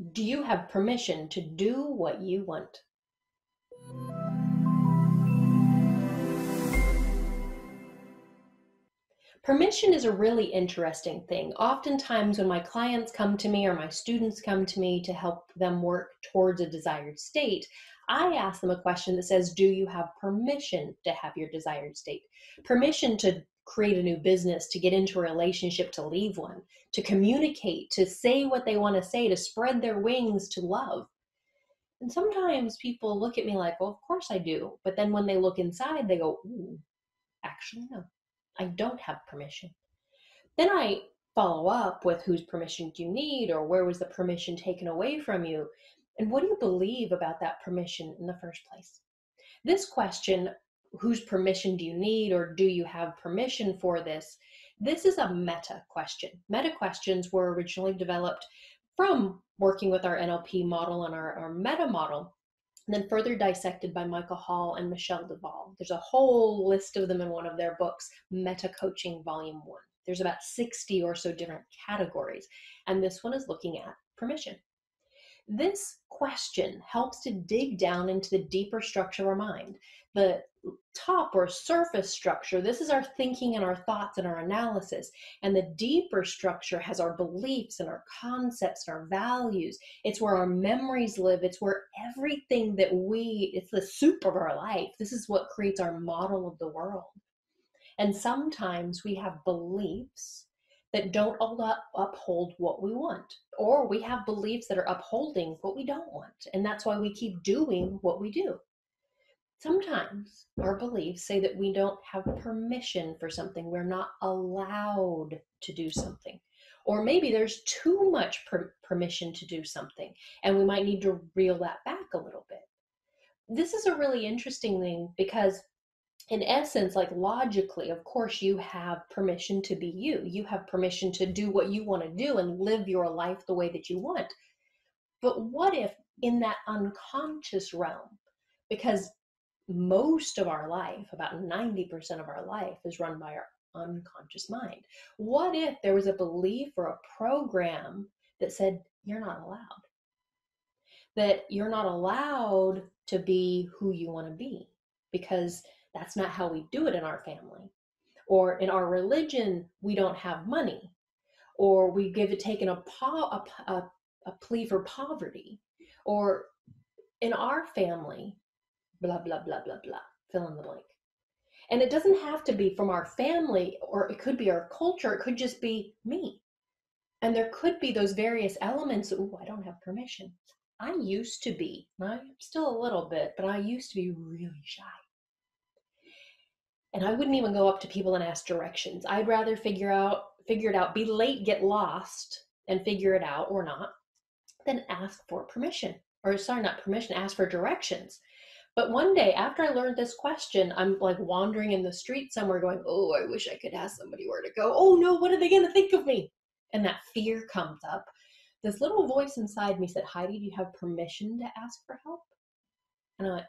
Do you have permission to do what you want? Permission is a really interesting thing. Oftentimes, when my clients come to me or my students come to me to help them work towards a desired state, I ask them a question that says, Do you have permission to have your desired state? Permission to create a new business, to get into a relationship, to leave one, to communicate, to say what they want to say, to spread their wings, to love. And sometimes people look at me like, Well, of course I do. But then when they look inside, they go, Ooh, actually, no. I don't have permission. Then I follow up with whose permission do you need or where was the permission taken away from you? And what do you believe about that permission in the first place? This question, whose permission do you need or do you have permission for this? This is a meta question. Meta questions were originally developed from working with our NLP model and our, our meta model and then further dissected by Michael Hall and Michelle Duval. There's a whole list of them in one of their books, Meta Coaching Volume 1. There's about 60 or so different categories, and this one is looking at permission. This question helps to dig down into the deeper structure of our mind. The top or surface structure, this is our thinking and our thoughts and our analysis. And the deeper structure has our beliefs and our concepts and our values. It's where our memories live. It's where everything that we, it's the soup of our life. This is what creates our model of the world. And sometimes we have beliefs that don't uphold what we want, or we have beliefs that are upholding what we don't want. And that's why we keep doing what we do. Sometimes our beliefs say that we don't have permission for something, we're not allowed to do something. Or maybe there's too much per- permission to do something, and we might need to reel that back a little bit. This is a really interesting thing because, in essence, like logically, of course, you have permission to be you. You have permission to do what you want to do and live your life the way that you want. But what if, in that unconscious realm, because most of our life, about 90% of our life, is run by our unconscious mind. What if there was a belief or a program that said, you're not allowed? That you're not allowed to be who you want to be because that's not how we do it in our family. Or in our religion, we don't have money. Or we give it taken a, a, a, a plea for poverty. Or in our family, blah, blah, blah, blah, blah, fill in the blank. And it doesn't have to be from our family or it could be our culture, it could just be me. And there could be those various elements. Oh, I don't have permission. I used to be, I'm still a little bit, but I used to be really shy. And I wouldn't even go up to people and ask directions. I'd rather figure out, figure it out, be late, get lost, and figure it out or not, than ask for permission. Or sorry, not permission, ask for directions. But one day after I learned this question, I'm like wandering in the street somewhere going, Oh, I wish I could ask somebody where to go. Oh no, what are they going to think of me? And that fear comes up. This little voice inside me said, Heidi, do you have permission to ask for help? And I went,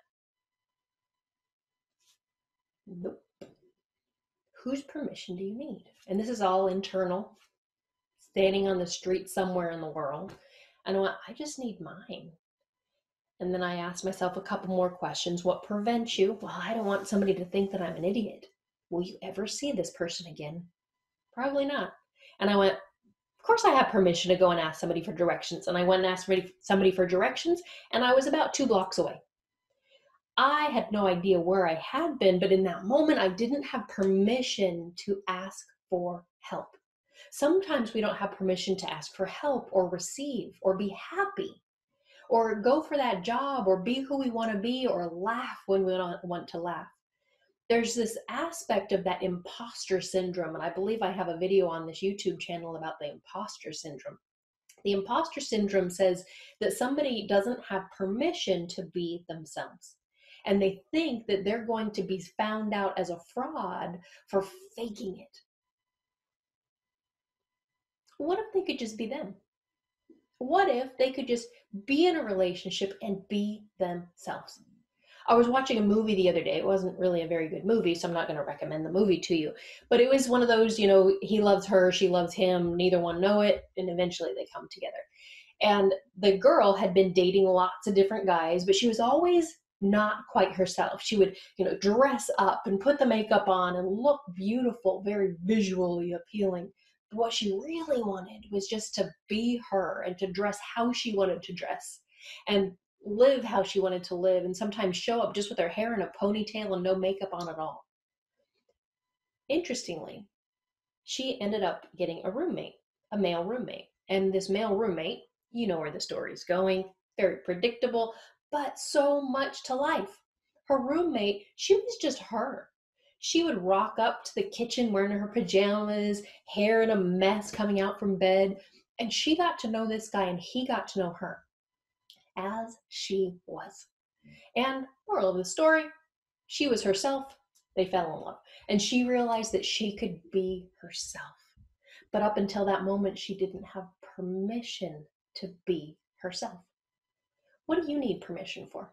Nope. Whose permission do you need? And this is all internal, standing on the street somewhere in the world. And I went, I just need mine. And then I asked myself a couple more questions. What prevents you? Well, I don't want somebody to think that I'm an idiot. Will you ever see this person again? Probably not. And I went, Of course, I have permission to go and ask somebody for directions. And I went and asked somebody for directions, and I was about two blocks away. I had no idea where I had been, but in that moment, I didn't have permission to ask for help. Sometimes we don't have permission to ask for help or receive or be happy or go for that job or be who we want to be or laugh when we want to laugh. There's this aspect of that imposter syndrome, and I believe I have a video on this YouTube channel about the imposter syndrome. The imposter syndrome says that somebody doesn't have permission to be themselves. And they think that they're going to be found out as a fraud for faking it. What if they could just be them? What if they could just be in a relationship and be themselves? I was watching a movie the other day. It wasn't really a very good movie, so I'm not going to recommend the movie to you. But it was one of those, you know, he loves her, she loves him, neither one know it, and eventually they come together. And the girl had been dating lots of different guys, but she was always not quite herself. She would, you know, dress up and put the makeup on and look beautiful, very visually appealing. But what she really wanted was just to be her and to dress how she wanted to dress and live how she wanted to live and sometimes show up just with her hair in a ponytail and no makeup on at all. Interestingly, she ended up getting a roommate, a male roommate. And this male roommate, you know where the story's going, very predictable, but so much to life. Her roommate, she was just her. She would rock up to the kitchen wearing her pajamas, hair in a mess coming out from bed, and she got to know this guy and he got to know her as she was. And moral of the story, she was herself, they fell in love. And she realized that she could be herself. But up until that moment, she didn't have permission to be herself. What do you need permission for?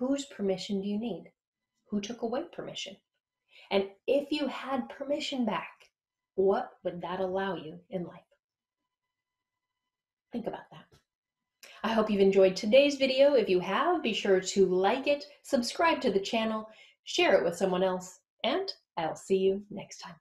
Whose permission do you need? Who took away permission? And if you had permission back, what would that allow you in life? Think about that. I hope you've enjoyed today's video. If you have, be sure to like it, subscribe to the channel, share it with someone else, and I'll see you next time.